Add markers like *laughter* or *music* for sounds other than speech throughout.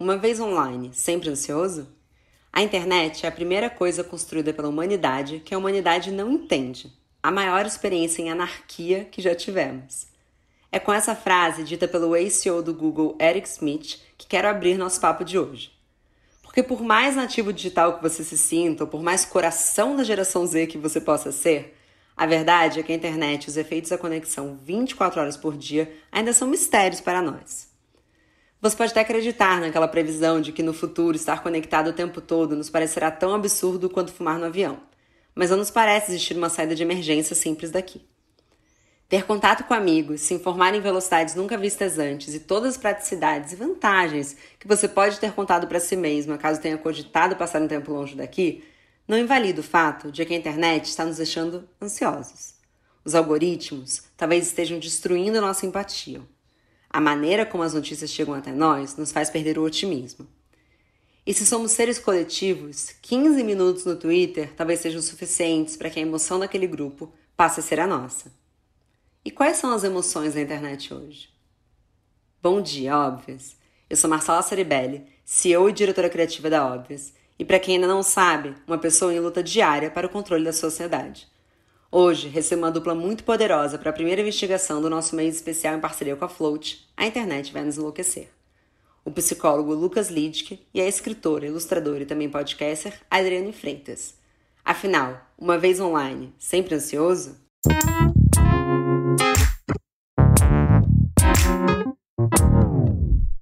Uma vez online, sempre ansioso? A internet é a primeira coisa construída pela humanidade que a humanidade não entende. A maior experiência em anarquia que já tivemos. É com essa frase dita pelo ex-CEO do Google, Eric Schmidt, que quero abrir nosso papo de hoje. Porque por mais nativo digital que você se sinta, ou por mais coração da geração Z que você possa ser, a verdade é que a internet e os efeitos da conexão 24 horas por dia ainda são mistérios para nós. Você pode até acreditar naquela previsão de que no futuro estar conectado o tempo todo nos parecerá tão absurdo quanto fumar no avião, mas não nos parece existir uma saída de emergência simples daqui. Ter contato com amigos, se informar em velocidades nunca vistas antes e todas as praticidades e vantagens que você pode ter contado para si mesma caso tenha cogitado passar um tempo longe daqui, não invalida o fato de que a internet está nos deixando ansiosos. Os algoritmos talvez estejam destruindo nossa empatia a maneira como as notícias chegam até nós nos faz perder o otimismo. E se somos seres coletivos, 15 minutos no Twitter talvez sejam suficientes para que a emoção daquele grupo passe a ser a nossa. E quais são as emoções da internet hoje? Bom dia, Óbvias! Eu sou Marcela Ceribelli, CEO e diretora criativa da Óbvias, e para quem ainda não sabe, uma pessoa em luta diária para o controle da sociedade. Hoje, recebo uma dupla muito poderosa para a primeira investigação do nosso mês especial em parceria com a Float, A Internet Vai Nos Enlouquecer. O psicólogo Lucas Lidke e a escritora, ilustradora e também podcaster Adriane Freitas. Afinal, uma vez online, sempre ansioso?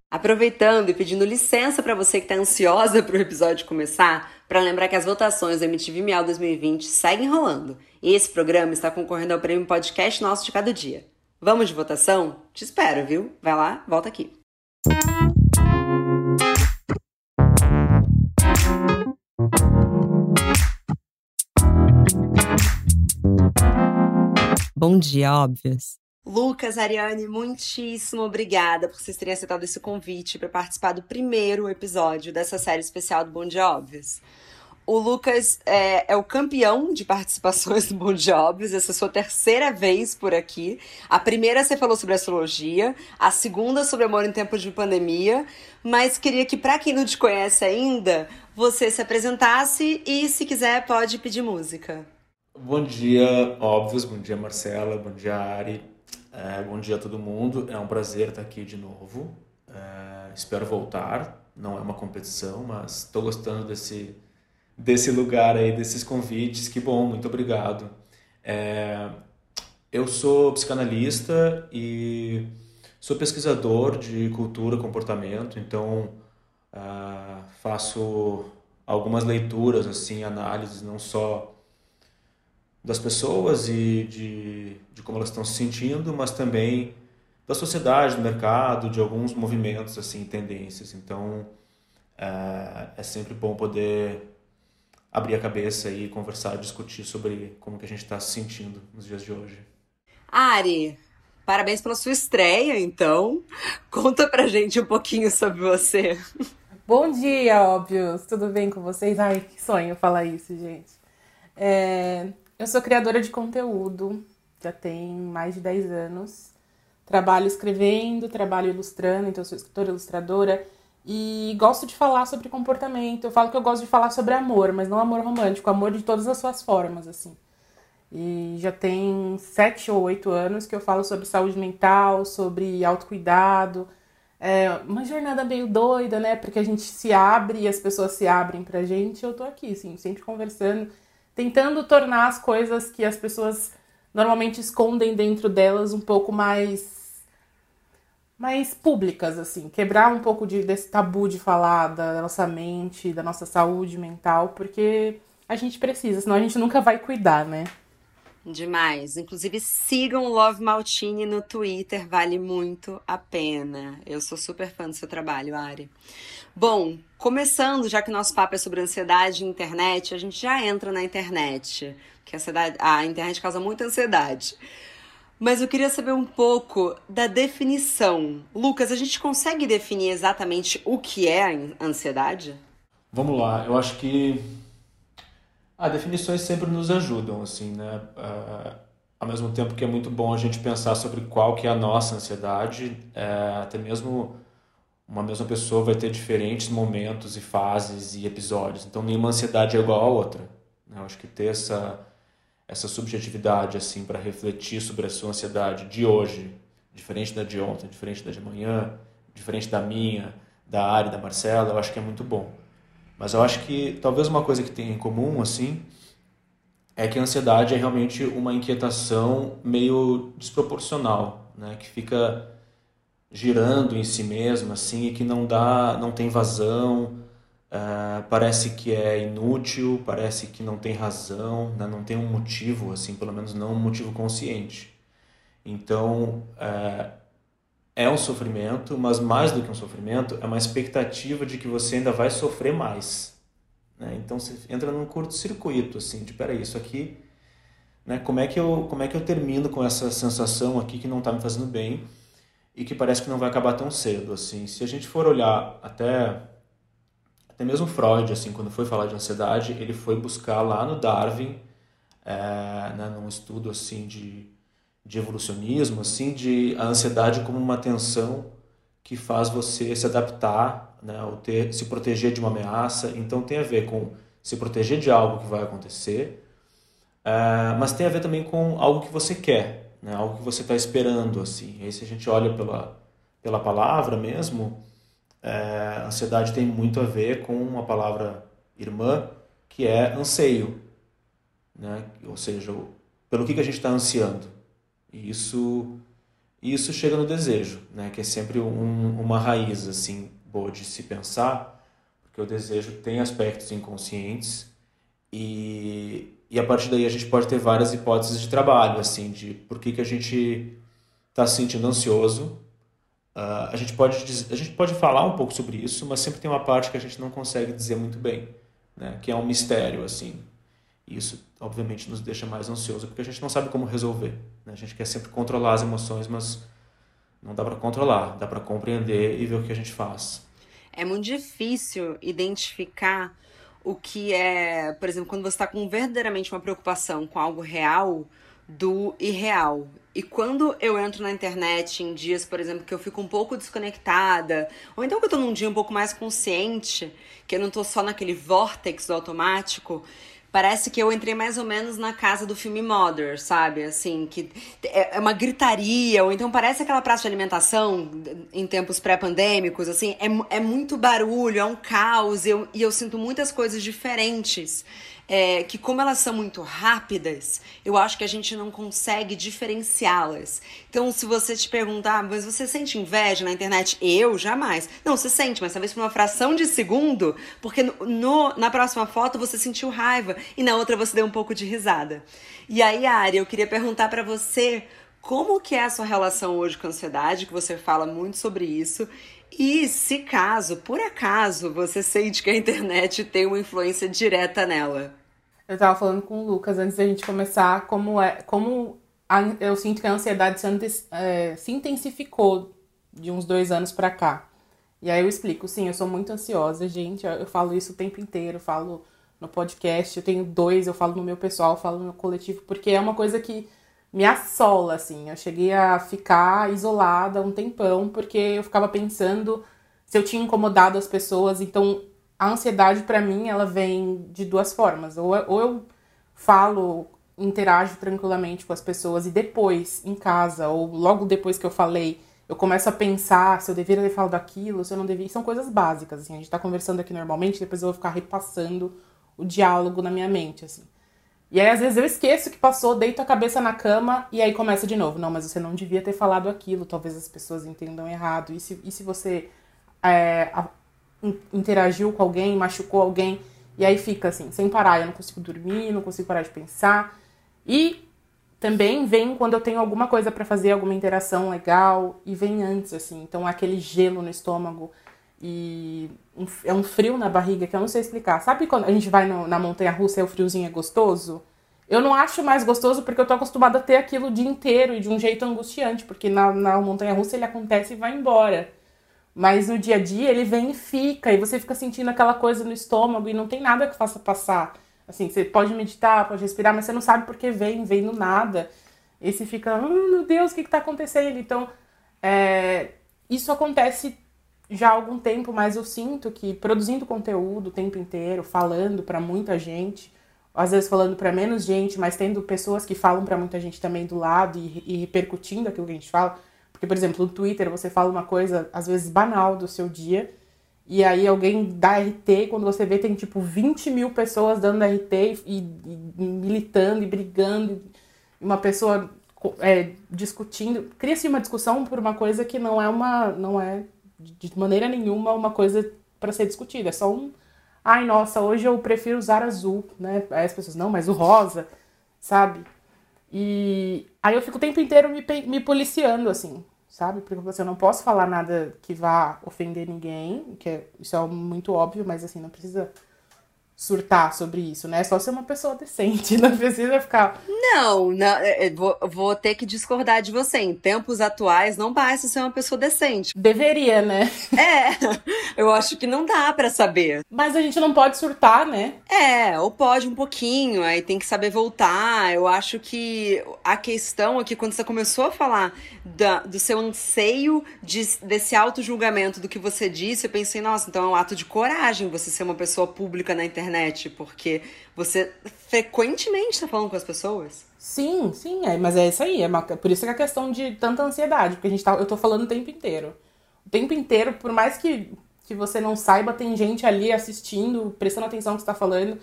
Aproveitando e pedindo licença para você que está ansiosa para o episódio começar, para lembrar que as votações do MTV Miau 2020 seguem rolando e esse programa está concorrendo ao prêmio Podcast Nosso de Cada Dia. Vamos de votação? Te espero, viu? Vai lá, volta aqui. Bom dia, óbvias. Lucas, Ariane, muitíssimo obrigada por vocês terem aceitado esse convite para participar do primeiro episódio dessa série especial do Bom Dia Óbvios. O Lucas é, é, o campeão de participações do Bom Óbvios, essa é a sua terceira vez por aqui. A primeira você falou sobre astrologia, a segunda sobre amor em tempos de pandemia, mas queria que, para quem não te conhece ainda, você se apresentasse e, se quiser, pode pedir música. Bom dia, óbvios, bom dia, Marcela, bom dia, Ari. É, bom dia a todo mundo, é um prazer estar aqui de novo. É, espero voltar. Não é uma competição, mas estou gostando desse, desse lugar aí, desses convites. Que bom, muito obrigado. É, eu sou psicanalista e sou pesquisador de cultura, comportamento, então uh, faço algumas leituras, assim, análises, não só das pessoas e de, de como elas estão se sentindo, mas também da sociedade, do mercado, de alguns movimentos, assim, tendências. Então, é, é sempre bom poder abrir a cabeça e conversar, discutir sobre como que a gente está se sentindo nos dias de hoje. Ari, parabéns pela sua estreia, então. Conta pra gente um pouquinho sobre você. Bom dia, óbvios. Tudo bem com vocês? Ai, que sonho falar isso, gente. É, eu sou criadora de conteúdo, já tem mais de 10 anos. Trabalho escrevendo, trabalho ilustrando, então sou escritora ilustradora e gosto de falar sobre comportamento. Eu falo que eu gosto de falar sobre amor, mas não amor romântico, amor de todas as suas formas, assim. E já tem sete ou oito anos que eu falo sobre saúde mental, sobre autocuidado. É uma jornada meio doida, né? Porque a gente se abre e as pessoas se abrem pra gente. Eu tô aqui, assim, sempre conversando tentando tornar as coisas que as pessoas normalmente escondem dentro delas um pouco mais mais públicas assim, quebrar um pouco de, desse tabu de falar da nossa mente, da nossa saúde mental, porque a gente precisa, senão a gente nunca vai cuidar, né? Demais. Inclusive, sigam Love Maltini no Twitter, vale muito a pena. Eu sou super fã do seu trabalho, Ari. Bom, começando, já que nosso papo é sobre ansiedade e internet, a gente já entra na internet, que a, ansiedade, a internet causa muita ansiedade. Mas eu queria saber um pouco da definição. Lucas, a gente consegue definir exatamente o que é a ansiedade? Vamos lá, eu acho que as definições sempre nos ajudam, assim, né? Uh, ao mesmo tempo que é muito bom a gente pensar sobre qual que é a nossa ansiedade, é, até mesmo uma mesma pessoa vai ter diferentes momentos e fases e episódios. Então, nenhuma ansiedade é igual à outra. Né? Eu acho que ter essa, essa subjetividade assim para refletir sobre a sua ansiedade de hoje, diferente da de ontem, diferente da de amanhã, diferente da minha, da área da Marcela, eu acho que é muito bom. Mas eu acho que talvez uma coisa que tem em comum assim é que a ansiedade é realmente uma inquietação meio desproporcional, né? Que fica girando em si mesmo assim e que não dá, não tem vazão, uh, parece que é inútil, parece que não tem razão, né? não tem um motivo assim, pelo menos não um motivo consciente. Então uh, é um sofrimento, mas mais do que um sofrimento é uma expectativa de que você ainda vai sofrer mais. Né? Então você entra num curto-circuito assim, de peraí, isso aqui, né? Como é que eu como é que eu termino com essa sensação aqui que não está me fazendo bem? e que parece que não vai acabar tão cedo assim. Se a gente for olhar até até mesmo Freud assim, quando foi falar de ansiedade, ele foi buscar lá no Darwin, é, né, num estudo assim de, de evolucionismo, assim, de a ansiedade como uma tensão que faz você se adaptar, né, ou ter, se proteger de uma ameaça. Então tem a ver com se proteger de algo que vai acontecer, é, mas tem a ver também com algo que você quer né? algo que você está esperando. assim. E aí, se a gente olha pela, pela palavra mesmo, é, ansiedade tem muito a ver com uma palavra irmã, que é anseio. Né? Ou seja, pelo que, que a gente está ansiando. E isso, isso chega no desejo, né? que é sempre um, uma raiz assim, boa de se pensar, porque o desejo tem aspectos inconscientes e e a partir daí a gente pode ter várias hipóteses de trabalho, assim, de por que, que a gente está se sentindo ansioso. Uh, a, gente pode, a gente pode falar um pouco sobre isso, mas sempre tem uma parte que a gente não consegue dizer muito bem, né? que é um mistério, assim. Isso, obviamente, nos deixa mais ansioso, porque a gente não sabe como resolver. Né? A gente quer sempre controlar as emoções, mas não dá para controlar, dá para compreender e ver o que a gente faz. É muito difícil identificar o que é, por exemplo, quando você está com verdadeiramente uma preocupação com algo real do irreal. E quando eu entro na internet em dias, por exemplo, que eu fico um pouco desconectada, ou então que eu tô num dia um pouco mais consciente, que eu não tô só naquele vórtex do automático, Parece que eu entrei mais ou menos na casa do filme Mother, sabe? Assim, que é, é uma gritaria, ou então parece aquela praça de alimentação em tempos pré-pandêmicos, assim, é, é muito barulho, é um caos, eu, e eu sinto muitas coisas diferentes é, que como elas são muito rápidas, eu acho que a gente não consegue diferenciá-las. Então, se você te perguntar, mas você sente inveja na internet? Eu, jamais. Não, você sente, mas talvez por uma fração de segundo, porque no, no, na próxima foto você sentiu raiva e na outra você deu um pouco de risada. E aí, Ari, eu queria perguntar para você como que é a sua relação hoje com a ansiedade, que você fala muito sobre isso, e se caso, por acaso, você sente que a internet tem uma influência direta nela? Eu tava falando com o Lucas antes da gente começar como é, como a, eu sinto que a ansiedade se, é, se intensificou de uns dois anos para cá. E aí eu explico, sim, eu sou muito ansiosa, gente. Eu falo isso o tempo inteiro, eu falo no podcast, eu tenho dois, eu falo no meu pessoal, eu falo no coletivo, porque é uma coisa que me assola, assim. Eu cheguei a ficar isolada um tempão, porque eu ficava pensando se eu tinha incomodado as pessoas. Então, a ansiedade, para mim, ela vem de duas formas. Ou, eu falo, interajo tranquilamente com as pessoas e depois, em casa, ou logo depois que eu falei, eu começo a pensar se eu deveria ter falado aquilo, se eu não devia. São coisas básicas, assim. A gente tá conversando aqui normalmente, depois eu vou ficar repassando o diálogo na minha mente, assim. E aí, às vezes, eu esqueço que passou, deito a cabeça na cama e aí começa de novo. Não, mas você não devia ter falado aquilo, talvez as pessoas entendam errado. E se, e se você é, a, interagiu com alguém, machucou alguém? E aí fica assim, sem parar. Eu não consigo dormir, não consigo parar de pensar. E também vem quando eu tenho alguma coisa para fazer, alguma interação legal, e vem antes, assim. Então, aquele gelo no estômago e um, é um frio na barriga que eu não sei explicar. Sabe quando a gente vai no, na montanha russa e o friozinho é gostoso? Eu não acho mais gostoso porque eu tô acostumada a ter aquilo o dia inteiro e de um jeito angustiante, porque na, na montanha russa ele acontece e vai embora. Mas no dia a dia ele vem e fica, e você fica sentindo aquela coisa no estômago e não tem nada que faça passar. Assim, você pode meditar, pode respirar, mas você não sabe por que vem, vem no nada. E você fica, oh, meu Deus, o que, que tá acontecendo? Então, é, isso acontece já há algum tempo, mas eu sinto que produzindo conteúdo o tempo inteiro, falando para muita gente, às vezes falando para menos gente, mas tendo pessoas que falam para muita gente também do lado e, e, repercutindo aquilo que a gente fala. Porque, por exemplo, no Twitter você fala uma coisa, às vezes banal do seu dia, e aí alguém dá RT, quando você vê tem tipo 20 mil pessoas dando RT e, e, militando e brigando, e uma pessoa é, discutindo. Cria-se uma discussão por uma coisa que não é uma. não é de maneira nenhuma uma coisa para ser discutida. É só um. Ai, nossa, hoje eu prefiro usar azul, né? Aí as pessoas, não, mas o rosa, sabe? E aí eu fico o tempo inteiro me, me policiando, assim, sabe? Porque você não posso falar nada que vá ofender ninguém, que é, isso é muito óbvio, mas assim, não precisa surtar sobre isso, né? É só ser uma pessoa decente, *laughs* não precisa ficar. Não, não é, é, vou, vou ter que discordar de você. Em tempos atuais, não basta ser uma pessoa decente. Deveria, né? *laughs* É, eu acho que não dá para saber. Mas a gente não pode surtar, né? É, ou pode um pouquinho, aí tem que saber voltar. Eu acho que a questão aqui, quando você começou a falar da, do seu anseio de, desse auto-julgamento do que você disse, eu pensei, nossa, então é um ato de coragem você ser uma pessoa pública na internet internet, porque você frequentemente está falando com as pessoas. Sim, sim, é, mas é isso aí. É uma, por isso que é a questão de tanta ansiedade, porque a gente tá, eu tô falando o tempo inteiro. O tempo inteiro, por mais que, que você não saiba, tem gente ali assistindo, prestando atenção no que você tá falando.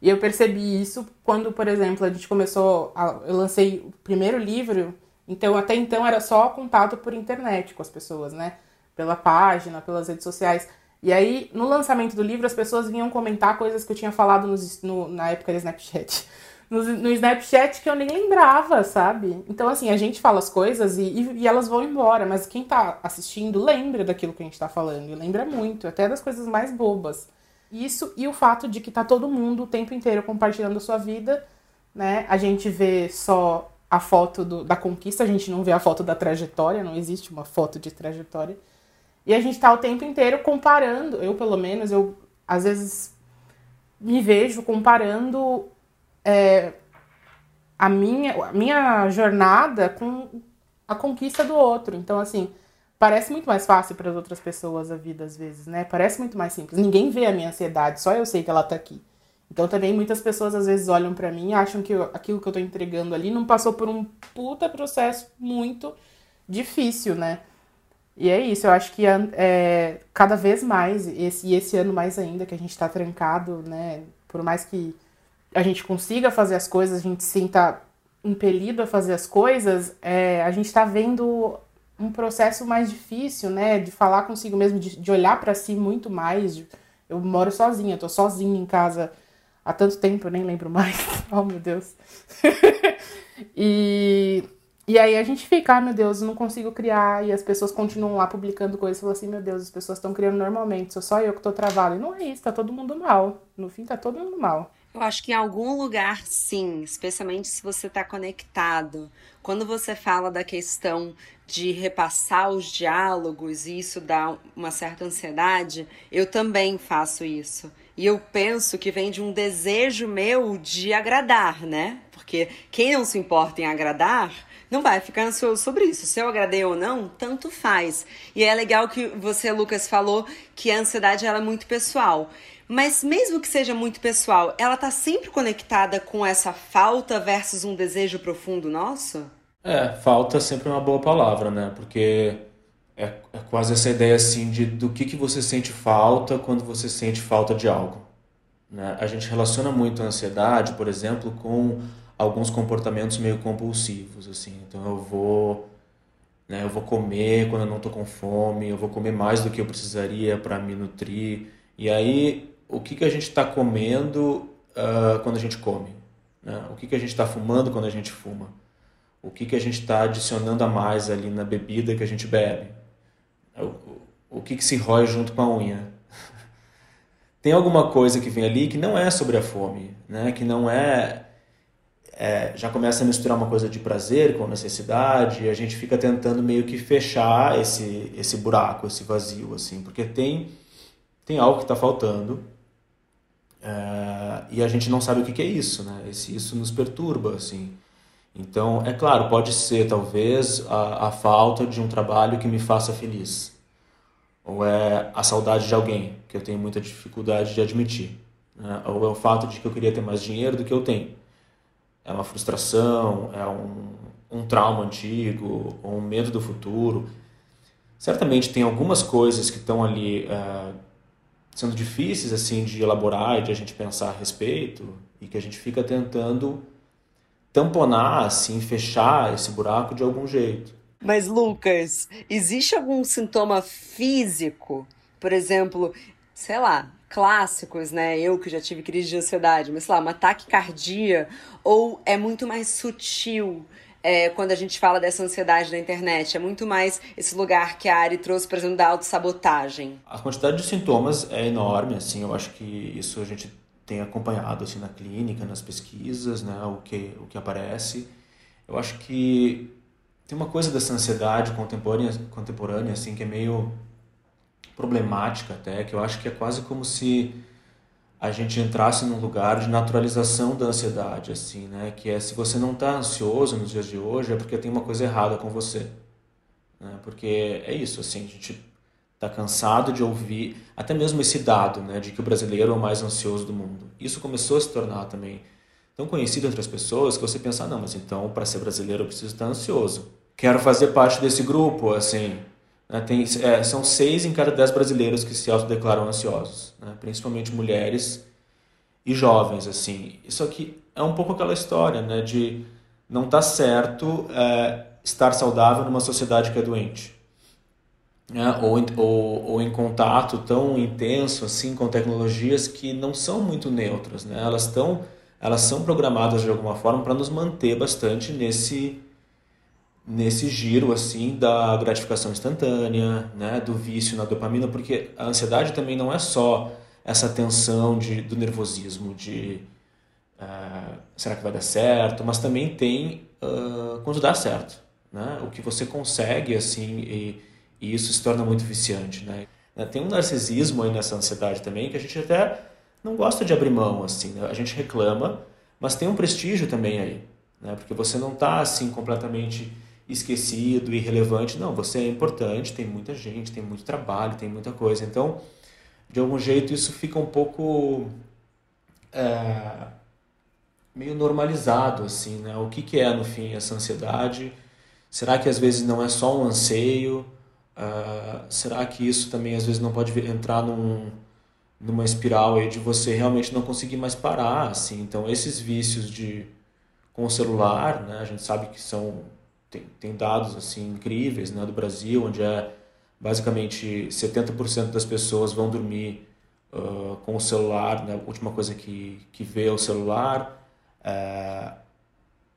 E eu percebi isso quando, por exemplo, a gente começou. A, eu lancei o primeiro livro, então até então era só contato por internet com as pessoas, né? Pela página, pelas redes sociais. E aí, no lançamento do livro, as pessoas vinham comentar coisas que eu tinha falado nos, no, na época do Snapchat. *laughs* No, no, Snapchat que eu nem lembrava, sabe? Então, assim, a gente fala as coisas e, e, e, elas vão embora, mas quem tá assistindo lembra daquilo que a gente tá falando, e lembra muito, até das coisas mais bobas. Isso e o fato de que tá todo mundo o tempo inteiro compartilhando a sua vida, né? A gente vê só a foto do, da conquista, a gente não vê a foto da trajetória, não existe uma foto de trajetória. E a gente está o tempo inteiro comparando, eu pelo menos, eu às vezes me vejo comparando é, a, minha, a minha jornada com a conquista do outro. Então, assim, parece muito mais fácil para as outras pessoas a vida às vezes, né? Parece muito mais simples. Ninguém vê a minha ansiedade, só eu sei que ela tá aqui. Então também muitas pessoas às vezes olham para mim e acham que eu, aquilo que eu tô entregando ali não passou por um puta processo muito difícil, né? E é isso, eu acho que é, cada vez mais, esse, e esse ano mais ainda, que a gente está trancado, né? Por mais que a gente consiga fazer as coisas, a gente sinta impelido a fazer as coisas, é, a gente está vendo um processo mais difícil, né? De falar consigo mesmo, de, de olhar para si muito mais. Eu moro sozinha, tô sozinha em casa há tanto tempo, eu nem lembro mais. *laughs* oh, meu Deus. *laughs* e e aí a gente fica, ah, meu Deus, não consigo criar. E as pessoas continuam lá publicando coisas. Falam assim, meu Deus, as pessoas estão criando normalmente, sou só eu que tô travado. E não é isso, tá todo mundo mal. No fim, tá todo mundo mal. Eu acho que em algum lugar, sim, especialmente se você está conectado. Quando você fala da questão de repassar os diálogos e isso dá uma certa ansiedade, eu também faço isso. E eu penso que vem de um desejo meu de agradar, né? Porque quem não se importa em agradar não vai ficar ansioso sobre isso. Se eu agradei ou não, tanto faz. E é legal que você, Lucas, falou que a ansiedade ela é muito pessoal. Mas mesmo que seja muito pessoal, ela tá sempre conectada com essa falta versus um desejo profundo nosso? É, falta é sempre uma boa palavra, né? Porque é, é quase essa ideia assim de do que, que você sente falta quando você sente falta de algo. Né? A gente relaciona muito a ansiedade, por exemplo, com alguns comportamentos meio compulsivos, assim. Então eu vou, né, eu vou comer quando eu não estou com fome, eu vou comer mais do que eu precisaria para me nutrir. E aí, o que, que a gente está comendo uh, quando a gente come? Né? O que, que a gente está fumando quando a gente fuma? O que, que a gente está adicionando a mais ali na bebida que a gente bebe? O, o que, que se rói junto com a unha? *laughs* Tem alguma coisa que vem ali que não é sobre a fome, né? que não é é, já começa a misturar uma coisa de prazer com necessidade e a gente fica tentando meio que fechar esse, esse buraco, esse vazio, assim, porque tem, tem algo que está faltando é, e a gente não sabe o que, que é isso, né? Esse, isso nos perturba, assim. Então, é claro, pode ser talvez a, a falta de um trabalho que me faça feliz Ou é a saudade de alguém, que eu tenho muita dificuldade de admitir. Né? Ou é o fato de que eu queria ter mais dinheiro do que eu tenho. É uma frustração, é um, um trauma antigo, ou um medo do futuro. Certamente tem algumas coisas que estão ali uh, sendo difíceis assim de elaborar e de a gente pensar a respeito e que a gente fica tentando tamponar, assim, fechar esse buraco de algum jeito. Mas Lucas, existe algum sintoma físico, por exemplo, sei lá, clássicos, né? Eu que já tive crise de ansiedade, mas sei lá, uma taquicardia, ou é muito mais sutil? é, quando a gente fala dessa ansiedade da internet. É muito mais esse lugar que a Ari trouxe, por exemplo, da autossabotagem. A quantidade de sintomas é enorme, assim, eu acho que isso a gente tem acompanhado assim na clínica, nas pesquisas, né, o que o que aparece. Eu acho que tem uma coisa dessa ansiedade contemporânea, contemporânea assim que é meio problemática até, que eu acho que é quase como se a gente entrasse num lugar de naturalização da ansiedade, assim, né? Que é se você não está ansioso nos dias de hoje é porque tem uma coisa errada com você, né? Porque é isso, assim, a gente está cansado de ouvir até mesmo esse dado, né? De que o brasileiro é o mais ansioso do mundo. Isso começou a se tornar também tão conhecido entre as pessoas que você pensa, não, mas então para ser brasileiro eu preciso estar ansioso. Quero fazer parte desse grupo, assim, né? Tem, é, são seis em cada dez brasileiros que se autodeclaram ansiosos, né? principalmente mulheres e jovens. assim. Isso aqui é um pouco aquela história né? de não estar tá certo é, estar saudável numa sociedade que é doente. Né? Ou, ou, ou em contato tão intenso assim com tecnologias que não são muito neutras. Né? Elas, estão, elas são programadas de alguma forma para nos manter bastante nesse nesse giro assim da gratificação instantânea, né, do vício na dopamina, porque a ansiedade também não é só essa tensão de, do nervosismo, de uh, será que vai dar certo, mas também tem uh, quando dá certo, né, o que você consegue assim e, e, isso se torna muito viciante, né. Tem um narcisismo aí nessa ansiedade também que a gente até não gosta de abrir mão assim, né? a gente reclama, mas tem um prestígio também aí, né, porque você não está assim completamente esquecido, irrelevante. Não, você é importante, tem muita gente, tem muito trabalho, tem muita coisa. Então, de algum jeito, isso fica um pouco é, meio normalizado, assim, né? O que, que é, no fim, essa ansiedade? Será que às vezes não é só um anseio? Uh, será que isso também às vezes não pode entrar num, numa espiral aí de você realmente não conseguir mais parar, assim? Então, esses vícios de com o celular, né? A gente sabe que são tem, tem dados assim incríveis né, do Brasil, onde é basicamente 70% das pessoas vão dormir uh, com o celular, né, a última coisa que, que vê é o celular. Uh,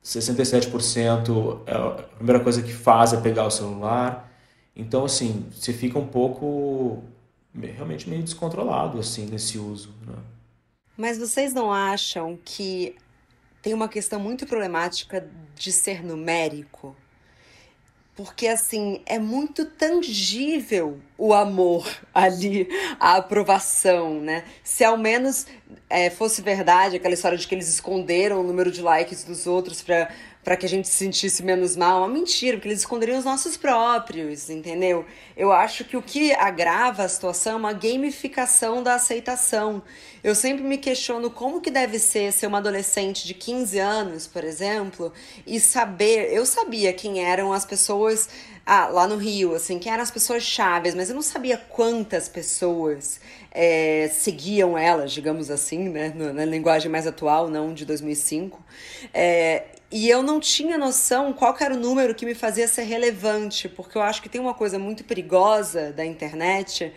67% é a primeira coisa que faz é pegar o celular. Então, assim, você fica um pouco realmente meio descontrolado assim nesse uso. Né? Mas vocês não acham que tem uma questão muito problemática de ser numérico? Porque assim é muito tangível o amor *laughs* ali, a aprovação, né? Se ao menos é, fosse verdade aquela história de que eles esconderam o número de likes dos outros para para que a gente se sentisse menos mal, uma mentira, porque eles esconderiam os nossos próprios, entendeu? Eu acho que o que agrava a situação é uma gamificação da aceitação. Eu sempre me questiono como que deve ser ser uma adolescente de 15 anos, por exemplo, e saber, eu sabia quem eram as pessoas ah, lá no Rio, assim, quem eram as pessoas chaves, mas eu não sabia quantas pessoas é, seguiam elas, digamos assim, né, na linguagem mais atual, não de 2005. É, e eu não tinha noção qual era o número que me fazia ser relevante, porque eu acho que tem uma coisa muito perigosa da internet,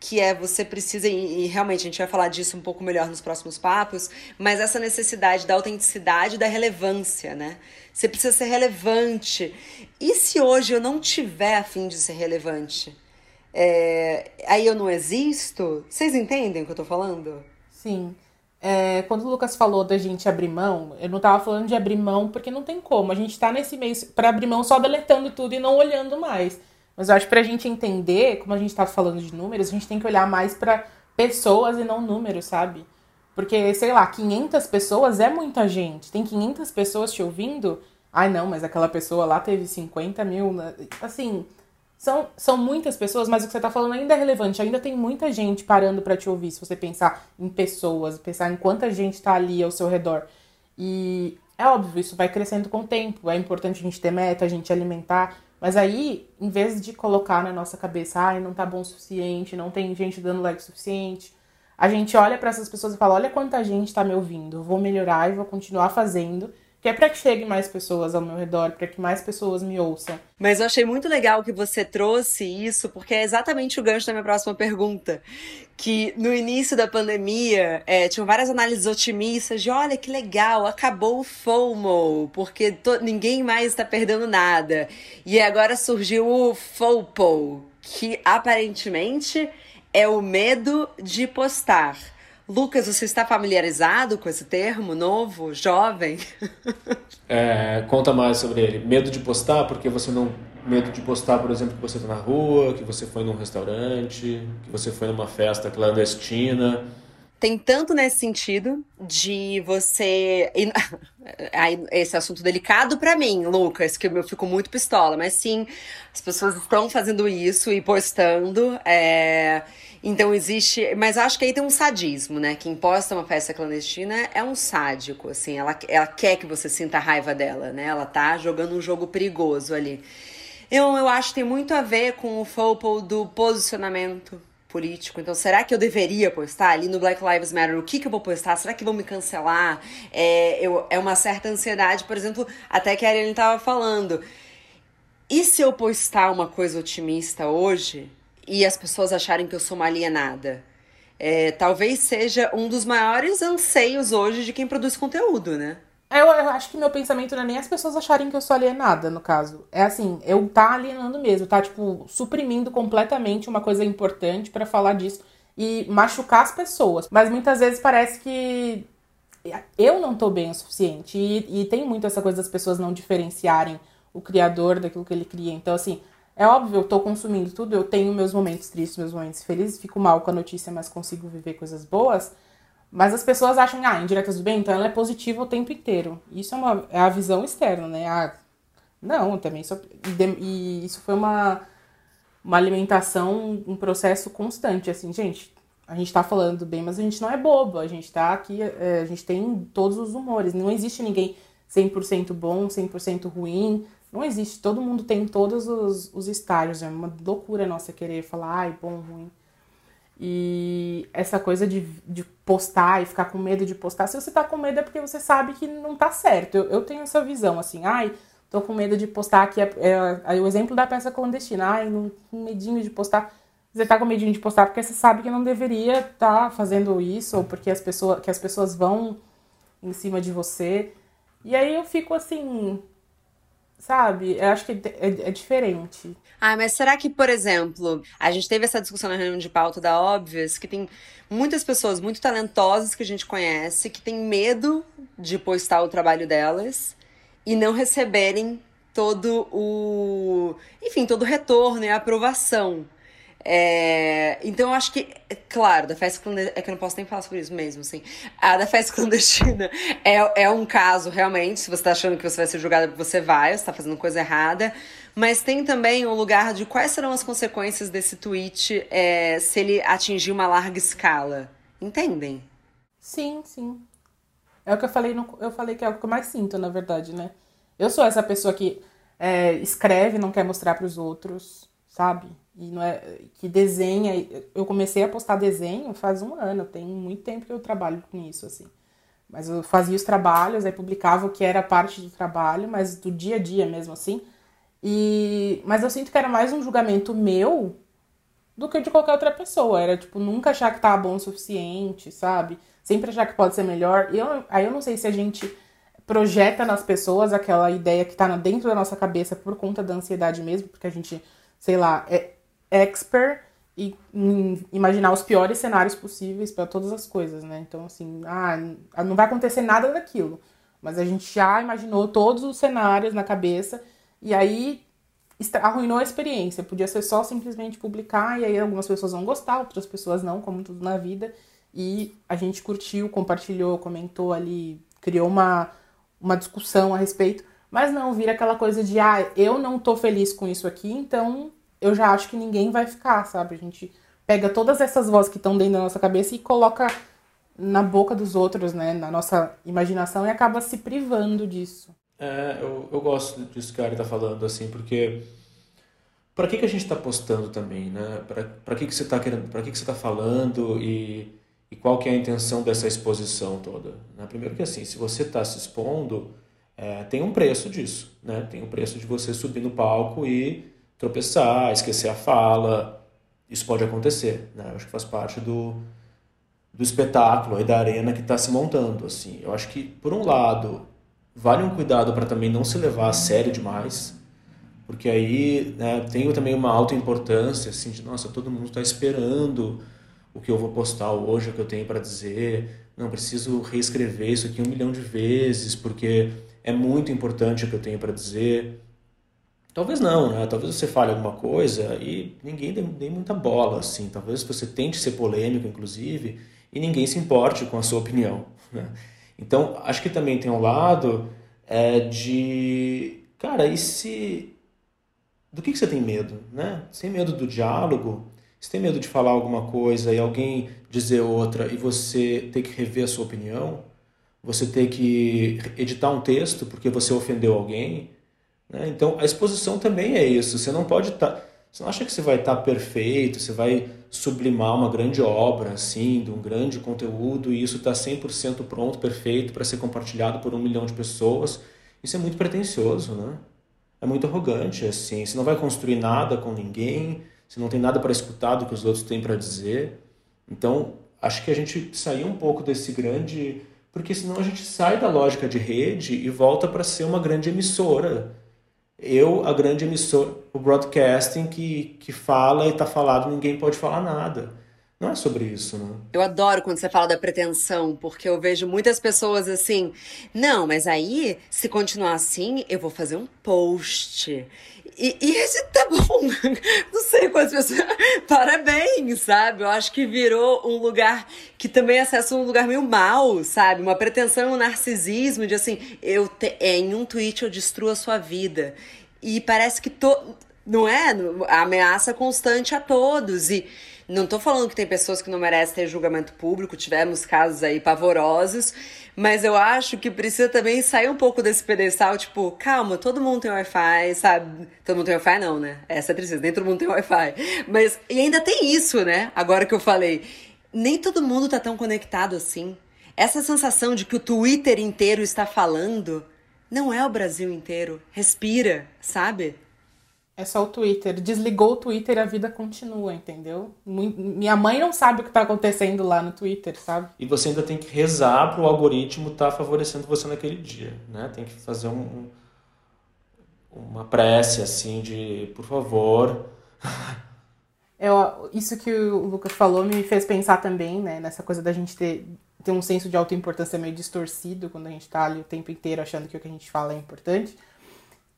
que é você precisa, e, realmente a gente vai falar disso um pouco melhor nos próximos papos, mas essa necessidade da autenticidade e da relevância, né? Você precisa ser relevante. E se hoje eu não tiver a fim de ser relevante? É, aí eu não existo? Vocês entendem o que eu tô falando? Sim. É, quando o Lucas falou da gente abrir mão, eu não tava falando de abrir mão porque não tem como. A gente tá nesse meio para abrir mão só deletando tudo e não olhando mais. Mas eu acho que pra gente entender, como a gente tá falando de números, a gente tem que olhar mais para pessoas e não números, sabe? Porque, sei lá, 500 pessoas é muita gente. Tem 500 pessoas te ouvindo? Ai, não, mas aquela pessoa lá teve 50 mil. Né? Assim, são, são muitas pessoas, mas o que você está falando ainda é relevante. Ainda tem muita gente parando para te ouvir. Se você pensar em pessoas, pensar em quanta gente está ali ao seu redor. E é óbvio, isso vai crescendo com o tempo. É importante a gente ter meta, a gente alimentar. Mas aí, em vez de colocar na nossa cabeça, ai, não tá bom o suficiente, não tem gente dando like o suficiente, a gente olha para essas pessoas e fala: olha quanta gente está me ouvindo, vou melhorar e vou continuar fazendo que é para que chegue mais pessoas ao meu redor, para que mais pessoas me ouçam. Mas eu achei muito legal que você trouxe isso, porque é exatamente o gancho da minha próxima pergunta. Que no início da pandemia, é, tinham várias análises otimistas de olha que legal, acabou o FOMO, porque ninguém mais está perdendo nada. E agora surgiu o FOPO, que aparentemente é o medo de postar. Lucas, você está familiarizado com esse termo novo, jovem? *laughs* É, conta mais sobre ele. Medo de postar, porque você não. Medo de postar, por exemplo, que você está na rua, que você foi num restaurante, que você foi numa festa clandestina. Tem tanto nesse sentido de você. *laughs* Esse assunto delicado para mim, Lucas, que eu fico muito pistola, mas sim, as pessoas estão fazendo isso e postando. É... Então existe. Mas acho que aí tem um sadismo, né? Quem posta uma festa clandestina é um sádico, assim. Ela, ela quer que você sinta a raiva dela, né? Ela tá jogando um jogo perigoso ali. Eu, eu acho que tem muito a ver com o foco do posicionamento político. Então, será que eu deveria postar ali no Black Lives Matter? O que, que eu vou postar? Será que vão me cancelar? É, eu, é uma certa ansiedade, por exemplo, até que a Ariane estava falando. E se eu postar uma coisa otimista hoje? E as pessoas acharem que eu sou uma alienada. É, talvez seja um dos maiores anseios hoje de quem produz conteúdo, né? Eu, eu, acho que meu pensamento não é nem as pessoas acharem que eu sou alienada, no caso. É assim, eu tá alienando mesmo, tá, tipo, suprimindo completamente uma coisa importante para falar disso e machucar as pessoas. Mas muitas vezes parece que eu não tô bem o suficiente. E, e tem muito essa coisa das pessoas não diferenciarem o criador daquilo que ele cria. Então, assim, é óbvio, eu tô consumindo tudo, eu tenho meus momentos tristes, meus momentos felizes, fico mal com a notícia, mas consigo viver coisas boas. Mas as pessoas acham, ah, indiretas do bem, então ela é positiva o tempo inteiro. Isso é, uma, é a visão externa, né? Ah, não, também só. E isso foi uma, uma alimentação, um processo constante, assim, gente. A gente tá falando bem, mas a gente não é bobo, a gente tá aqui, é, a gente tem todos os humores. Não existe ninguém 100% bom, 100% ruim, não existe. Todo mundo tem todos os, os estágios. É uma loucura nossa querer falar, ai, bom, ruim. E essa coisa de, de postar e ficar com medo de postar. Se você tá com medo é porque você sabe que não tá certo. Eu, eu tenho essa visão, assim, ai, tô com medo de postar aqui. É, é, é o exemplo da peça clandestina. Ai, não, com medinho de postar. Você tá com medinho de postar porque você sabe que não deveria estar tá fazendo isso, ou porque as pessoas, que as pessoas vão em cima de você. E aí eu fico assim, sabe? Eu acho que é, é, diferente. Ah, mas será que, por exemplo, a gente teve essa discussão na reunião de pauta da Óbvias, que tem muitas pessoas muito talentosas que a gente conhece que tem medo de postar o trabalho delas e não receberem todo o. Enfim, todo o retorno e a aprovação. É, então eu acho que, é claro, da festa clandestina. É que eu não posso nem falar sobre isso mesmo, assim. A da festa *laughs* clandestina é, é um caso, realmente. Se você tá achando que você vai ser julgada, você vai, você tá fazendo coisa errada. Mas tem também o lugar de quais serão as consequências desse tweet é, se ele atingir uma larga escala. Entendem? Sim, sim. É o que eu falei, no, eu falei que é o que eu mais sinto, na verdade, né? Eu sou essa pessoa que é, escreve, não quer mostrar para os outros, sabe? E não é que desenha. Eu comecei a postar desenho faz um ano, tem muito tempo que eu trabalho com isso assim. Mas eu fazia os trabalhos, aí publicava o que era parte do trabalho, mas do dia a dia mesmo assim. E mas eu sinto que era mais um julgamento meu do que de qualquer outra pessoa. Era tipo nunca achar que tá bom o suficiente, sabe? Sempre achar que pode ser melhor. E eu, aí eu não sei se a gente projeta nas pessoas aquela ideia que tá dentro da nossa cabeça por conta da ansiedade mesmo, porque a gente, sei lá, é, expert e imaginar os piores cenários possíveis para todas as coisas, né? Então, assim, ah, não vai acontecer nada daquilo. Mas a gente já imaginou todos os cenários na cabeça e aí arruinou a experiência. Podia ser só simplesmente publicar e aí algumas pessoas vão gostar, outras pessoas não, como tudo na vida. E a gente curtiu, compartilhou, comentou ali, criou uma, uma discussão a respeito. Mas não, vira aquela coisa de, ah, eu não tô feliz com isso aqui, então eu já acho que ninguém vai ficar, sabe? A gente pega todas essas vozes que estão dentro da nossa cabeça e coloca na boca dos outros, né? Na nossa imaginação e acaba se privando disso. É, eu, eu gosto disso que a Ari tá falando, assim, porque para que, que a gente está postando também, né? Para que, que você está querendo, para que, que você está falando e, e qual que é a intenção dessa exposição toda? Né? Primeiro que assim, se você está se expondo, é, tem um preço disso, né? Tem um preço de você subir no palco e tropeçar, esquecer a fala, isso pode acontecer, né? Eu acho que faz parte do, do espetáculo e da arena que está se montando, assim. Eu acho que por um lado vale um cuidado para também não se levar a sério demais, porque aí né, tenho também uma alta importância, assim, de nossa, todo mundo está esperando o que eu vou postar hoje, o que eu tenho para dizer, não preciso reescrever isso aqui um milhão de vezes, porque é muito importante o que eu tenho para dizer. Talvez não, né? Talvez você fale alguma coisa e ninguém dê, dê muita bola, assim. Talvez você tente ser polêmico, inclusive, e ninguém se importe com a sua opinião, né? Então, acho que também tem um lado é, de, cara, e se... Do que, que você tem medo, né? Você tem medo do diálogo? Você tem medo de falar alguma coisa e alguém dizer outra e você ter que rever a sua opinião? Você ter que editar um texto porque você ofendeu alguém? Né? Então, a exposição também é isso. Você não pode estar... Tá, você não acha que você vai estar tá perfeito, você vai sublimar uma grande obra, assim, de um grande conteúdo, e isso está 100% pronto, perfeito, para ser compartilhado por um milhão de pessoas. Isso é muito pretencioso, né? É muito arrogante, assim. Você não vai construir nada com ninguém, você não tem nada para escutar do que os outros têm para dizer. Então, acho que a gente sair um pouco desse grande. Porque senão a gente sai da lógica de rede e volta para ser uma grande emissora eu, a grande emissora, o broadcasting que, que fala e está falado, ninguém pode falar nada. Não é sobre isso, né? Eu adoro quando você fala da pretensão, porque eu vejo muitas pessoas assim, não, mas aí, se continuar assim, eu vou fazer um post. E, e esse tá bom. *laughs* Não sei quantas pessoas. Parabéns, sabe? Eu acho que virou um lugar que também acessa um lugar meio mal, sabe? Uma pretensão, um narcisismo de assim, eu te... é, em um tweet eu destruo a sua vida. E parece que to... não é? A ameaça constante a todos. E não tô falando que tem pessoas que não merecem ter julgamento público, tivemos casos aí pavorosos, mas eu acho que precisa também sair um pouco desse pedestal, tipo, calma, todo mundo tem Wi-Fi, sabe? Todo mundo tem Wi-Fi, não, né? Essa é tristeza, nem todo mundo tem Wi-Fi. Mas, e ainda tem isso, né? Agora que eu falei, nem todo mundo tá tão conectado assim. Essa sensação de que o Twitter inteiro está falando não é o Brasil inteiro. Respira, sabe? É só o Twitter. Desligou o Twitter e a vida continua, entendeu? Minha mãe não sabe o que está acontecendo lá no Twitter, sabe? E você ainda tem que rezar para o algoritmo estar tá favorecendo você naquele dia, né? Tem que fazer um, uma prece, assim, de, por favor... *laughs* Eu, isso que o Lucas falou me fez pensar também, né? Nessa coisa da gente ter, ter um senso de autoimportância meio distorcido quando a gente está ali o tempo inteiro achando que o que a gente fala é importante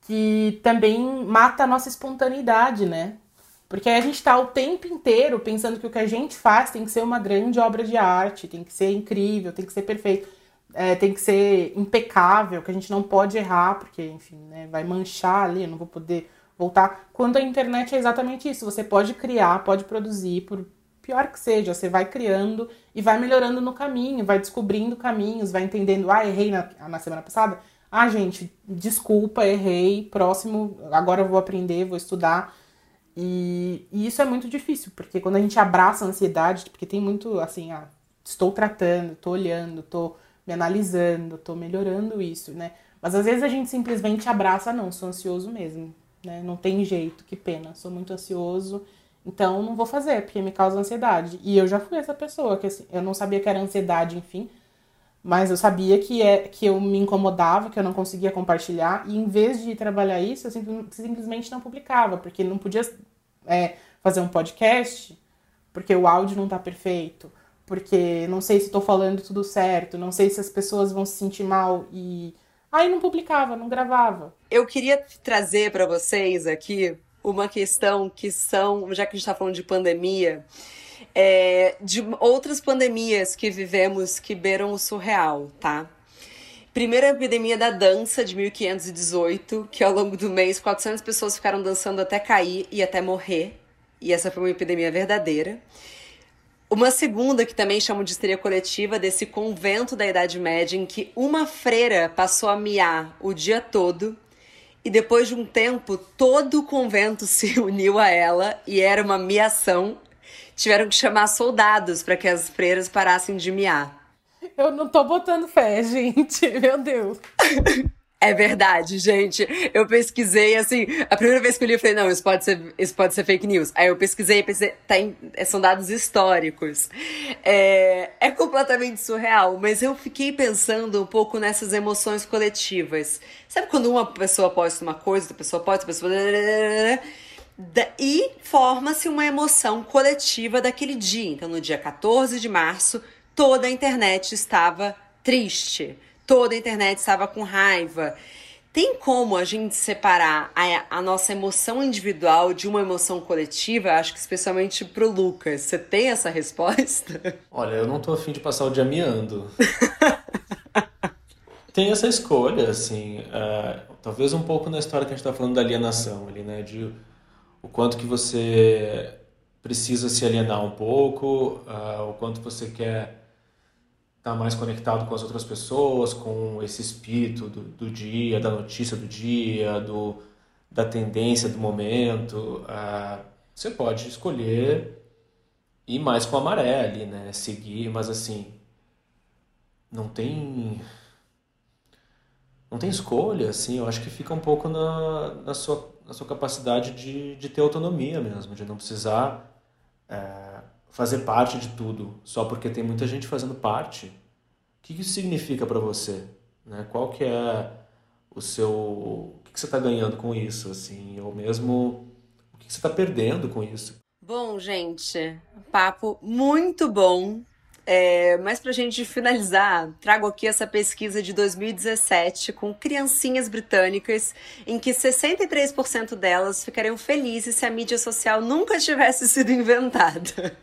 que também mata a nossa espontaneidade, né? Porque a gente está o tempo inteiro pensando que o que a gente faz tem que ser uma grande obra de arte, tem que ser incrível, tem que ser perfeito, é, tem que ser impecável, que a gente não pode errar, porque, enfim, né, vai manchar ali, eu não vou poder voltar. Quando a internet é exatamente isso, você pode criar, pode produzir, por pior que seja, você vai criando e vai melhorando no caminho, vai descobrindo caminhos, vai entendendo, ah, errei na, na semana passada, ah, gente, desculpa, errei, próximo, agora eu vou aprender, vou estudar. E, e, isso é muito difícil, porque quando a gente abraça a ansiedade, porque tem muito assim, ah, estou tratando, estou olhando, estou me analisando, estou melhorando isso, né? Mas às vezes a gente simplesmente abraça, não, sou ansioso mesmo, né? Não tem jeito, que pena, sou muito ansioso, então não vou fazer, porque me causa ansiedade. E eu já fui essa pessoa, que assim, eu não sabia que era ansiedade, enfim, mas eu sabia que, é, que eu me incomodava, que eu não conseguia compartilhar, e em vez de trabalhar isso, eu simplesmente não publicava, porque não podia é, fazer um podcast, porque o áudio não tá perfeito, porque não sei se estou falando tudo certo, não sei se as pessoas vão se sentir mal e. Aí não publicava, não gravava. Eu queria trazer para vocês aqui uma questão que são, já que a gente está falando de pandemia, é, de outras pandemias que vivemos que beiram o surreal, tá? Primeira epidemia da dança de 1518, que ao longo do mês 400 pessoas ficaram dançando até cair e até morrer. E essa foi uma epidemia verdadeira. Uma segunda, que também chamam de histeria coletiva, desse convento da Idade Média, em que uma freira passou a miar o dia todo e depois de um tempo todo o convento *laughs* se uniu a ela e era uma miação. Tiveram que chamar soldados para que as freiras parassem de miar. Eu não tô botando fé, gente. *laughs* Meu Deus. É verdade, gente. Eu pesquisei, assim, a primeira vez que eu li, eu falei, não, isso pode ser, isso pode ser fake news. Aí eu pesquisei e pensei, tá em, é, são dados históricos. É, é completamente surreal, mas eu fiquei pensando um pouco nessas emoções coletivas. Sabe quando uma pessoa posta uma coisa, outra pessoa posta, outra pessoa... E forma-se uma emoção coletiva daquele dia. Então, no dia 14 de março, toda a internet estava triste toda a internet estava com raiva. Tem como a gente separar a, a, nossa emoção individual de uma emoção coletiva? Acho que especialmente pro Lucas. Você tem essa resposta? *laughs* Olha, eu não tô afim de passar o dia miando. *laughs* tem essa escolha, assim. Uh, talvez um pouco na história que a gente tá falando da alienação ali, né? De o quanto que você precisa se alienar um pouco, uh, o quanto você quer estar tá mais conectado com as outras pessoas, com esse espírito do, do dia, da notícia do dia, do, da tendência do momento. Ah, você pode escolher ir mais com a maré ali, né? Seguir, mas assim, não tem não tem escolha, assim, eu acho que fica um pouco na, na, sua, na sua capacidade de, de ter autonomia mesmo, de não precisar é, fazer parte de tudo só porque tem muita gente fazendo parte. O que isso significa para você? Né? Qual que é o seu... O que, que você está ganhando com isso? assim Ou mesmo o que, que você está perdendo com isso? Bom, gente, papo muito bom. É, mas para a gente finalizar, trago aqui essa pesquisa de 2017 com criancinhas britânicas, em que 63% delas ficariam felizes se a mídia social nunca tivesse sido inventada.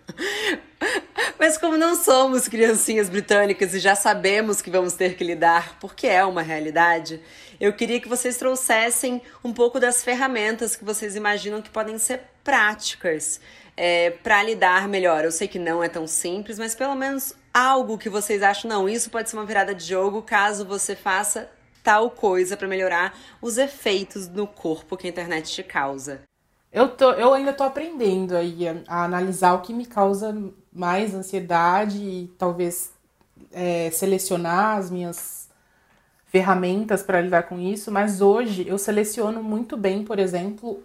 *laughs* Mas como não somos criancinhas britânicas e já sabemos que vamos ter que lidar, porque é uma realidade, eu queria que vocês trouxessem um pouco das ferramentas que vocês imaginam que podem ser práticas é, para lidar melhor. Eu sei que não é tão simples, mas pelo menos algo que vocês acham, não, isso pode ser uma virada de jogo caso você faça tal coisa para melhorar os efeitos no corpo que a internet te causa. Eu, tô, eu ainda tô aprendendo aí a, a analisar o que me causa mais ansiedade e talvez é, selecionar as minhas ferramentas para lidar com isso, mas hoje eu seleciono muito bem, por exemplo,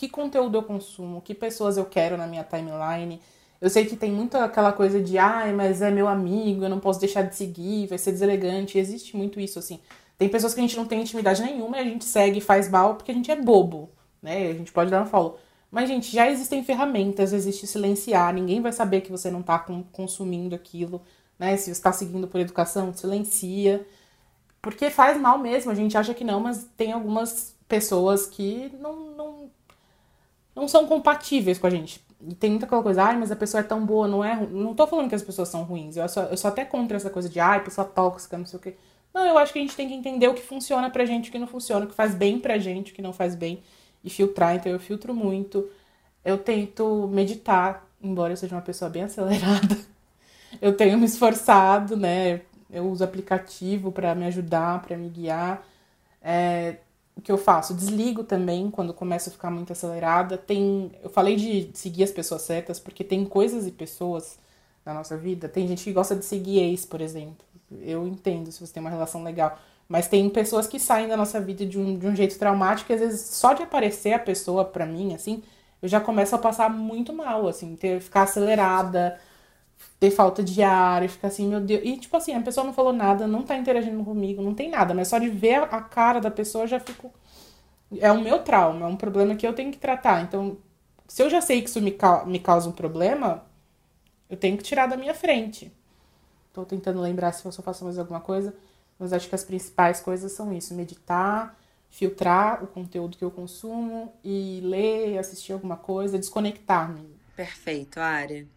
que conteúdo eu consumo, que pessoas eu quero na minha timeline. Eu sei que tem muito aquela coisa de, ai, mas é meu amigo, eu não posso deixar de seguir, vai ser deselegante. Existe muito isso, assim. Tem pessoas que a gente não tem intimidade nenhuma e a gente segue e faz mal porque a gente é bobo, né? A gente pode dar um follow. Mas, gente, já existem ferramentas, existe silenciar, ninguém vai saber que você não tá consumindo aquilo, né? Se você está seguindo por educação, silencia. Porque faz mal mesmo, a gente acha que não, mas tem algumas pessoas que não, não não são compatíveis com a gente. E tem muita aquela coisa, ai, mas a pessoa é tão boa, não é. Não tô falando que as pessoas são ruins. Eu sou, eu sou até contra essa coisa de, ai, pessoa tóxica, não sei o quê. Não, eu acho que a gente tem que entender o que funciona pra gente, o que não funciona, o que faz bem pra gente, o que não faz bem. E filtrar, então eu filtro muito. Eu tento meditar, embora eu seja uma pessoa bem acelerada. *laughs* Eu tenho me esforçado, né? Eu uso aplicativo para me ajudar, para me guiar. É, o que eu faço? Desligo também quando começo a ficar muito acelerada. Tem, eu falei de seguir as pessoas certas porque tem coisas e pessoas na nossa vida. Tem gente que gosta de seguir ex, por exemplo. Eu entendo se você tem uma relação legal. Mas tem pessoas que saem da nossa vida de um, de um jeito traumático e às vezes só de aparecer a pessoa pra mim, assim, eu já começo a passar muito mal, assim, ter, ficar acelerada, ter falta de ar e ficar assim, meu Deus. E tipo assim, a pessoa não falou nada, não tá interagindo comigo, não tem nada, mas só de ver a cara da pessoa eu já fico. É o meu trauma, é um problema que eu tenho que tratar. Então, se eu já sei que isso me, ca... me causa um problema, eu tenho que tirar da minha frente. Tô tentando lembrar se eu só faço mais alguma coisa, mas acho que as principais coisas são isso: meditar, filtrar o conteúdo que eu consumo e ler, assistir alguma coisa, desconectar-me. Perfeito, Ari.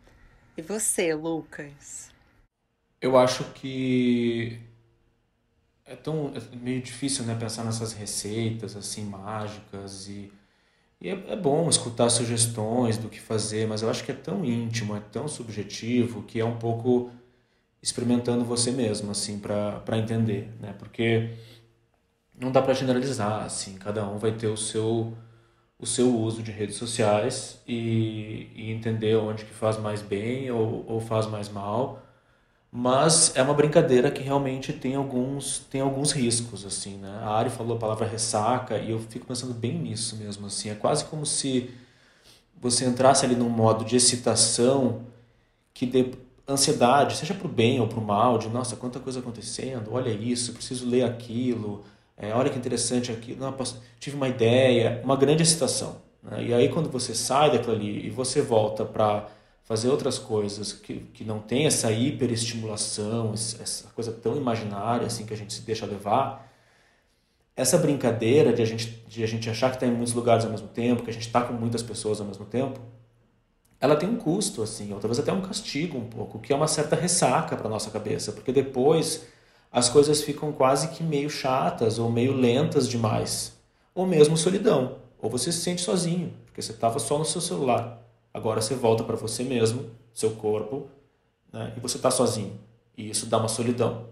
E você, Lucas? Eu acho que é tão é meio difícil né, pensar nessas receitas assim mágicas e, e é, é, bom escutar sugestões do que fazer, mas eu acho que é tão íntimo, é tão subjetivo que é um pouco experimentando você mesmo assim para entender, né? Porque não dá para generalizar, assim, cada um vai ter o seu o seu uso de redes sociais e, e entender onde que faz mais bem ou, ou faz mais mal. Mas é uma brincadeira que realmente tem alguns tem alguns riscos assim né? A Ari falou a palavra ressaca e eu fico pensando bem nisso mesmo assim. É quase como se você entrasse ali num modo de excitação que dê ansiedade seja para o bem ou para o mal de nossa quanta coisa acontecendo olha isso preciso ler aquilo é, olha que interessante aqui não, tive uma ideia uma grande excitação né? e aí quando você sai daquilo ali e você volta para fazer outras coisas que, que não tem essa hiperestimulação, essa coisa tão imaginária assim que a gente se deixa levar, essa brincadeira de a gente, de a gente achar que está em muitos lugares ao mesmo tempo, que a gente está com muitas pessoas ao mesmo tempo, ela tem um custo, assim, ou talvez até um castigo um pouco, que é uma certa ressaca para nossa cabeça, porque depois as coisas ficam quase que meio chatas ou meio lentas demais, ou mesmo solidão, ou você se sente sozinho, porque você estava só no seu celular. Agora você volta para você mesmo, seu corpo, né? e você está sozinho. E isso dá uma solidão.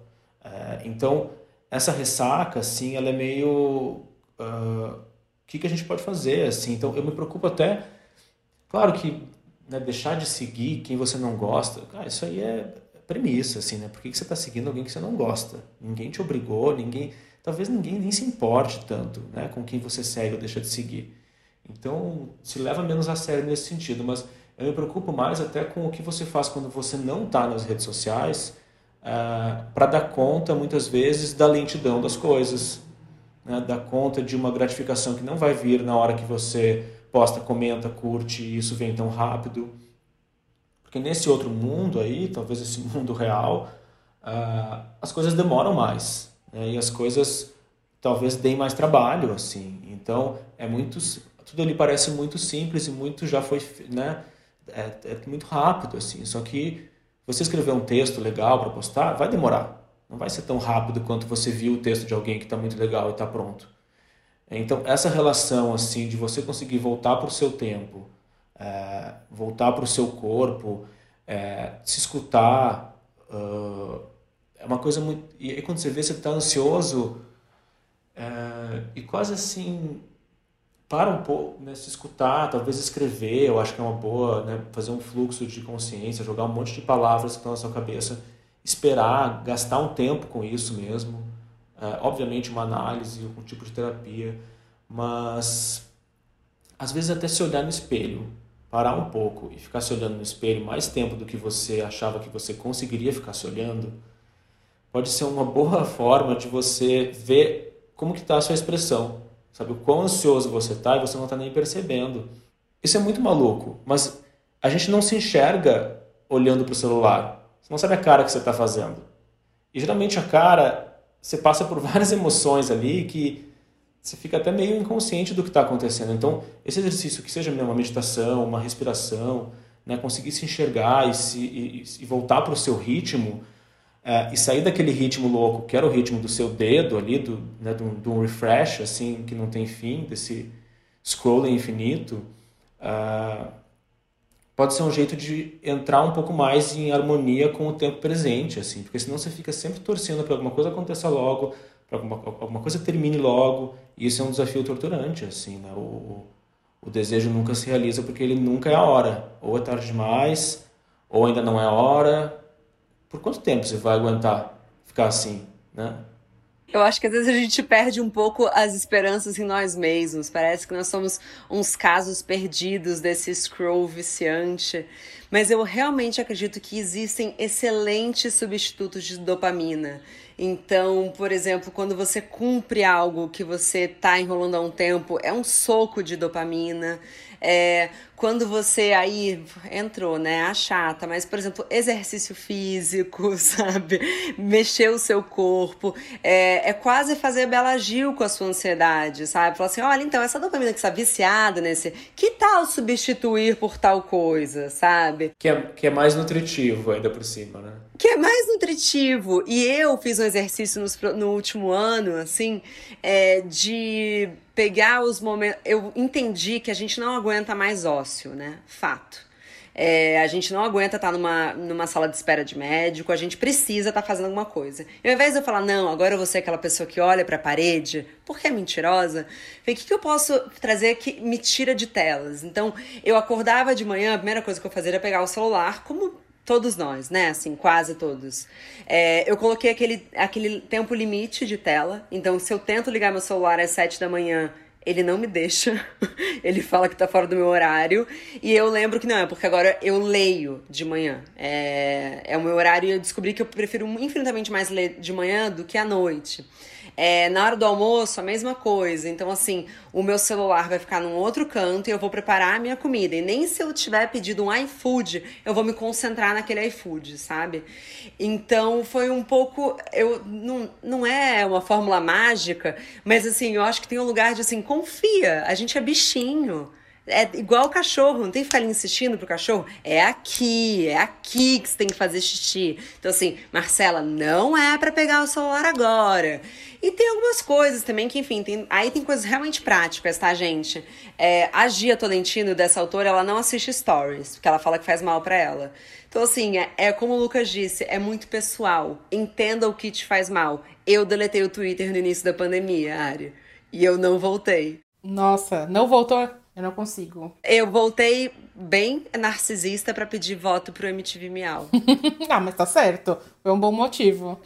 É, então, essa ressaca, assim, ela é meio... Uh, o que, que a gente pode fazer, assim? Então, eu me preocupo até... Claro que né, deixar de seguir quem você não gosta, cara, isso aí é premissa, assim, né? Por que, que você está seguindo alguém que você não gosta? Ninguém te obrigou, ninguém... Talvez ninguém nem se importe tanto né, com quem você segue ou deixa de seguir. Então, se leva menos a sério nesse sentido, mas eu me preocupo mais até com o que você faz quando você não está nas redes sociais, eh, para dar conta, muitas vezes, da lentidão das coisas, né? dar conta de uma gratificação que não vai vir na hora que você posta, comenta, curte, e isso vem tão rápido. Porque nesse outro mundo aí, talvez esse *laughs* mundo real, uh, as coisas demoram mais, né? e as coisas talvez deem mais trabalho, assim. Então, é muito tudo ali parece muito simples e muito já foi, né? É, é muito rápido assim. Só que você escrever um texto legal para postar vai demorar. Não vai ser tão rápido quanto você viu o texto de alguém que está muito legal e está pronto. Então essa relação assim de você conseguir voltar para o seu tempo, é, voltar para o seu corpo, é, se escutar, uh, é uma coisa muito. E aí quando você vê você está ansioso é, e quase assim para um pouco, né, se escutar, talvez escrever, eu acho que é uma boa, né, fazer um fluxo de consciência, jogar um monte de palavras que estão na sua cabeça, esperar, gastar um tempo com isso mesmo, é, obviamente uma análise, um tipo de terapia, mas às vezes até se olhar no espelho, parar um pouco e ficar se olhando no espelho mais tempo do que você achava que você conseguiria ficar se olhando, pode ser uma boa *laughs* forma de você ver como que está a sua expressão Sabe o quão ansioso você está e você não está nem percebendo. Isso é muito maluco, mas a gente não se enxerga olhando para o celular. Você não sabe a cara que você está fazendo. E geralmente a cara, você passa por *laughs* várias emoções ali que você fica até meio inconsciente do que está acontecendo. Então, esse exercício, que seja uma meditação, uma respiração, né, conseguir se enxergar e, se, e, e voltar para o seu ritmo, é, e sair daquele ritmo louco, que era o ritmo do seu dedo ali, do, né, do, refresh, assim, que não tem fim, desse scrolling infinito, uh, pode ser um jeito de entrar um pouco mais em harmonia com o tempo presente, assim, porque senão você fica sempre torcendo para alguma coisa aconteça logo, alguma, alguma coisa termine logo, e isso é um desafio torturante, assim, né? O, o desejo nunca se realiza porque ele nunca é a hora, ou é tarde demais, ou ainda não é a hora, por quanto tempo você vai aguentar ficar assim, né? Eu acho que às vezes a gente perde um pouco as esperanças em nós mesmos. Parece que nós somos uns casos perdidos desse scroll viciante. Mas eu realmente acredito que existem excelentes substitutos de dopamina. Então, por exemplo, quando você cumpre algo que você está enrolando há um tempo, é um soco de dopamina. É, quando você aí entrou, né, a chata, mas por exemplo, exercício físico, *laughs* sabe? Mexer o seu corpo, é, é quase fazer Bela Gil com a sua ansiedade, sabe? Falar assim: olha, então, essa dopamina que está viciada nesse, que tal substituir por tal coisa, sabe? Que é, que é mais nutritivo ainda por cima, né? Que é mais nutritivo. E eu fiz um exercício no, último ano, assim, é, de pegar os momentos. Eu entendi que a gente não aguenta mais ócio, né? Fato. É, a gente não aguenta estar numa, numa sala de espera de médico, a gente precisa estar fazendo alguma coisa. E ao invés de eu falar, não, agora eu vou ser aquela pessoa que olha para a parede, porque é mentirosa, o que, que eu posso trazer que me tira de telas? Então, eu acordava de manhã, a primeira coisa que eu fazia era pegar o celular, como todos nós, né? Assim, quase todos. É, eu coloquei aquele, aquele tempo limite de tela. Então, se eu tento ligar meu celular às sete da manhã ele não me deixa. *laughs* ele fala que tá fora do meu horário. E eu lembro que não, é porque agora eu leio de manhã. É, é o meu horário e eu descobri que eu prefiro infinitamente mais ler de manhã do que à noite. É, na hora do almoço, a mesma coisa. Então, assim, o meu celular vai ficar num outro canto e eu vou preparar a minha comida. E nem se eu tiver pedido um iFood, eu vou me concentrar naquele iFood, sabe? Então, foi um pouco. Eu, não, não é uma fórmula mágica, mas, assim, eu acho que tem um lugar de, assim, confia. A gente é bichinho. É igual o cachorro, não tem que ficar ali insistindo pro cachorro. É aqui, é aqui que você tem que fazer xixi. Então, assim, Marcela, não é para pegar o celular agora. E tem algumas coisas também que, enfim, tem, aí tem coisas realmente práticas, tá, gente? É, a Gia Tolentino, dessa autora, ela não assiste stories, porque ela fala que faz mal para ela. Então, assim, é, é como o Lucas disse, é muito pessoal. Entenda o que te faz mal. Eu deletei o Twitter no início da pandemia, Ari. E eu não voltei. Nossa, não voltou? Eu não consigo. Eu voltei bem narcisista para pedir voto pro MTV Miau. *laughs* ah, mas tá certo. Foi um bom motivo.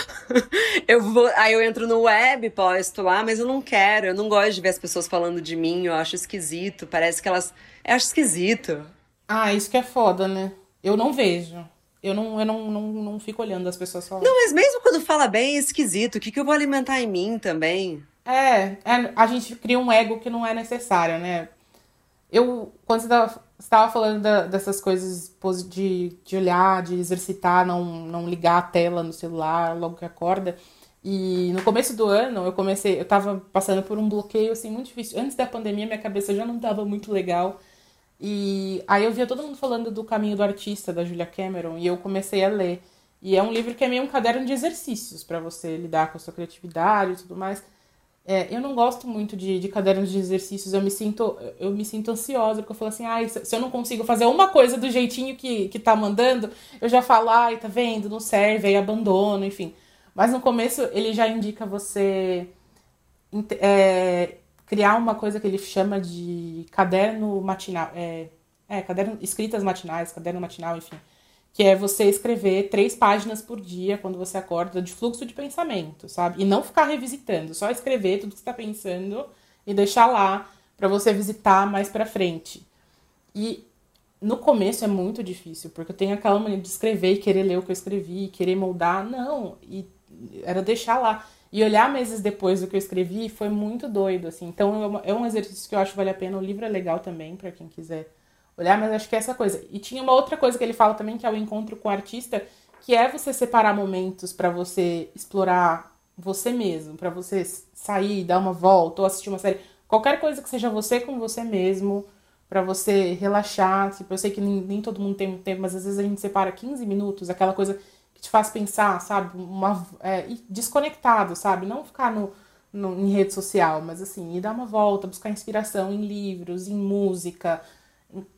*laughs* eu vou, aí eu entro no web, posto lá, mas eu não quero. Eu não gosto de ver as pessoas falando de mim. Eu acho esquisito. Parece que elas. Eu acho esquisito. Ah, isso que é foda, né? Eu não vejo. Eu não, eu não, não, não fico olhando as pessoas falando. Não, mas mesmo quando fala bem, é esquisito. O que, que eu vou alimentar em mim também? É, é, a gente cria um ego que não é necessário, né? Eu, quando você estava falando da, dessas coisas de, de olhar, de exercitar, não, não ligar a tela no celular logo que acorda. E no começo do ano, eu comecei, eu tava passando por um bloqueio, assim, muito difícil. Antes da pandemia, minha cabeça já não tava muito legal. E aí eu via todo mundo falando do Caminho do Artista, da Julia Cameron, e eu comecei a ler. E é um livro que é meio um caderno de exercícios para você lidar com a sua criatividade e tudo mais. É, eu não gosto muito de, de cadernos de exercícios, eu me sinto, eu me sinto ansiosa, porque eu falo assim, ai, se eu não consigo fazer uma coisa do jeitinho que, que tá mandando, eu já falo, ai, tá vendo, não serve, aí abandono, enfim. Mas no começo ele já indica você é, criar uma coisa que ele chama de caderno matinal, é, é, caderno, escritas matinais, caderno matinal, enfim que é você escrever três páginas por dia quando você acorda de fluxo de pensamento, sabe? E não ficar revisitando, só escrever tudo que está pensando e deixar lá para você visitar mais para frente. E no começo é muito difícil, porque eu tenho aquela maneira de escrever e querer ler o que eu escrevi, querer moldar, não, e era deixar lá. E olhar meses depois do que eu escrevi foi muito doido, assim. Então é um exercício que eu acho que vale a pena. O livro é legal também, para quem quiser olhar, mas acho que é essa coisa. E tinha uma outra coisa que ele fala também, que é o encontro com o artista, que é você separar momentos para você explorar você mesmo, para você sair, dar uma volta ou assistir uma série, qualquer coisa que seja você com você mesmo, para você relaxar. Tipo, eu sei que nem, nem, todo mundo tem um tempo, mas às vezes a gente separa 15 minutos, aquela coisa que te faz pensar, sabe? Uma, é, desconectado, sabe? Não ficar no, no, em rede social, mas assim, ir dar uma volta, buscar inspiração em livros, em música,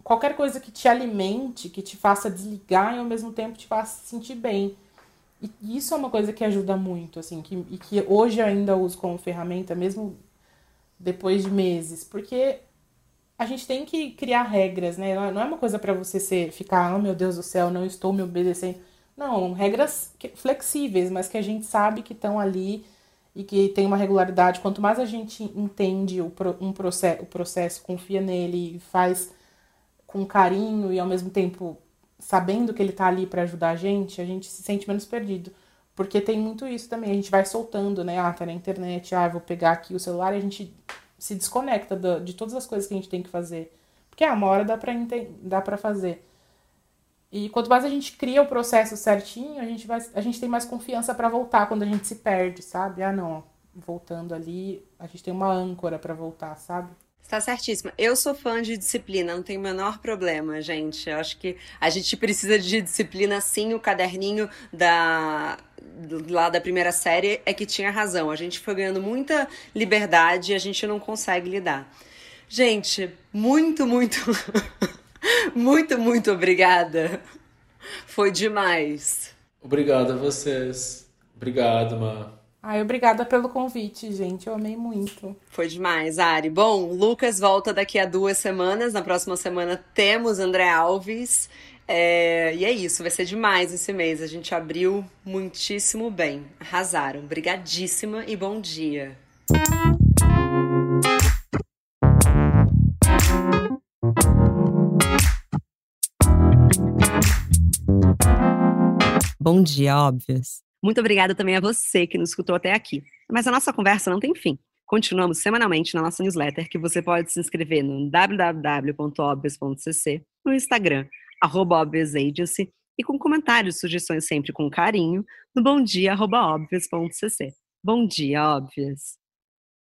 qualquer coisa que te alimente, que te faça desligar e ao mesmo tempo te faça sentir bem. E isso é uma coisa que ajuda muito, assim, que, e que hoje ainda uso como ferramenta, mesmo depois de meses, porque a gente tem que criar regras, né? Não é uma coisa para você ser, ficar, oh meu Deus do céu, não estou me obedecendo. Não, regras flexíveis, mas que a gente sabe que estão ali e que tem uma regularidade. Quanto mais a gente entende o, um o processo, confia nele e faz com carinho e ao mesmo tempo sabendo que ele tá ali para ajudar a gente, a gente se sente menos perdido. Porque tem muito isso também, a gente vai soltando, né? Ah, tá na internet, ah, vou pegar aqui o celular e a gente se desconecta de todas as coisas que a gente tem que fazer. Porque ah, uma hora dá pra, dá pra fazer. E quanto mais a gente cria o processo certinho, a gente, vai, a gente tem mais confiança para voltar quando a gente se perde, sabe? Ah, não, voltando ali, a gente tem uma âncora para voltar, sabe? Está certíssima. Eu sou fã de disciplina, não tem o menor problema, gente. Eu acho que a gente precisa de disciplina sim. O caderninho da lá da primeira série é que tinha razão. A gente foi ganhando muita liberdade e a gente não consegue lidar. Gente, muito, muito, *laughs* muito, muito obrigada. Foi demais. Obrigado a vocês. Obrigado, Ma. Ai, obrigada pelo convite, gente. Eu amei muito. Foi demais, Ari. Bom, Lucas volta daqui a duas semanas. Na próxima semana temos André Alves. É... E é isso, vai ser demais esse mês. A gente abriu muitíssimo bem. Arrasaram. Brigadíssima e bom dia. Bom dia, óbvios. Muito obrigada também a você que nos escutou até aqui. Mas a nossa conversa não tem fim. Continuamos semanalmente na nossa newsletter, que você pode se inscrever no www.obvious.cc, no Instagram, arroba e com comentários e sugestões sempre com carinho, no bomdia.obvious.cc. Bom dia, óbvias!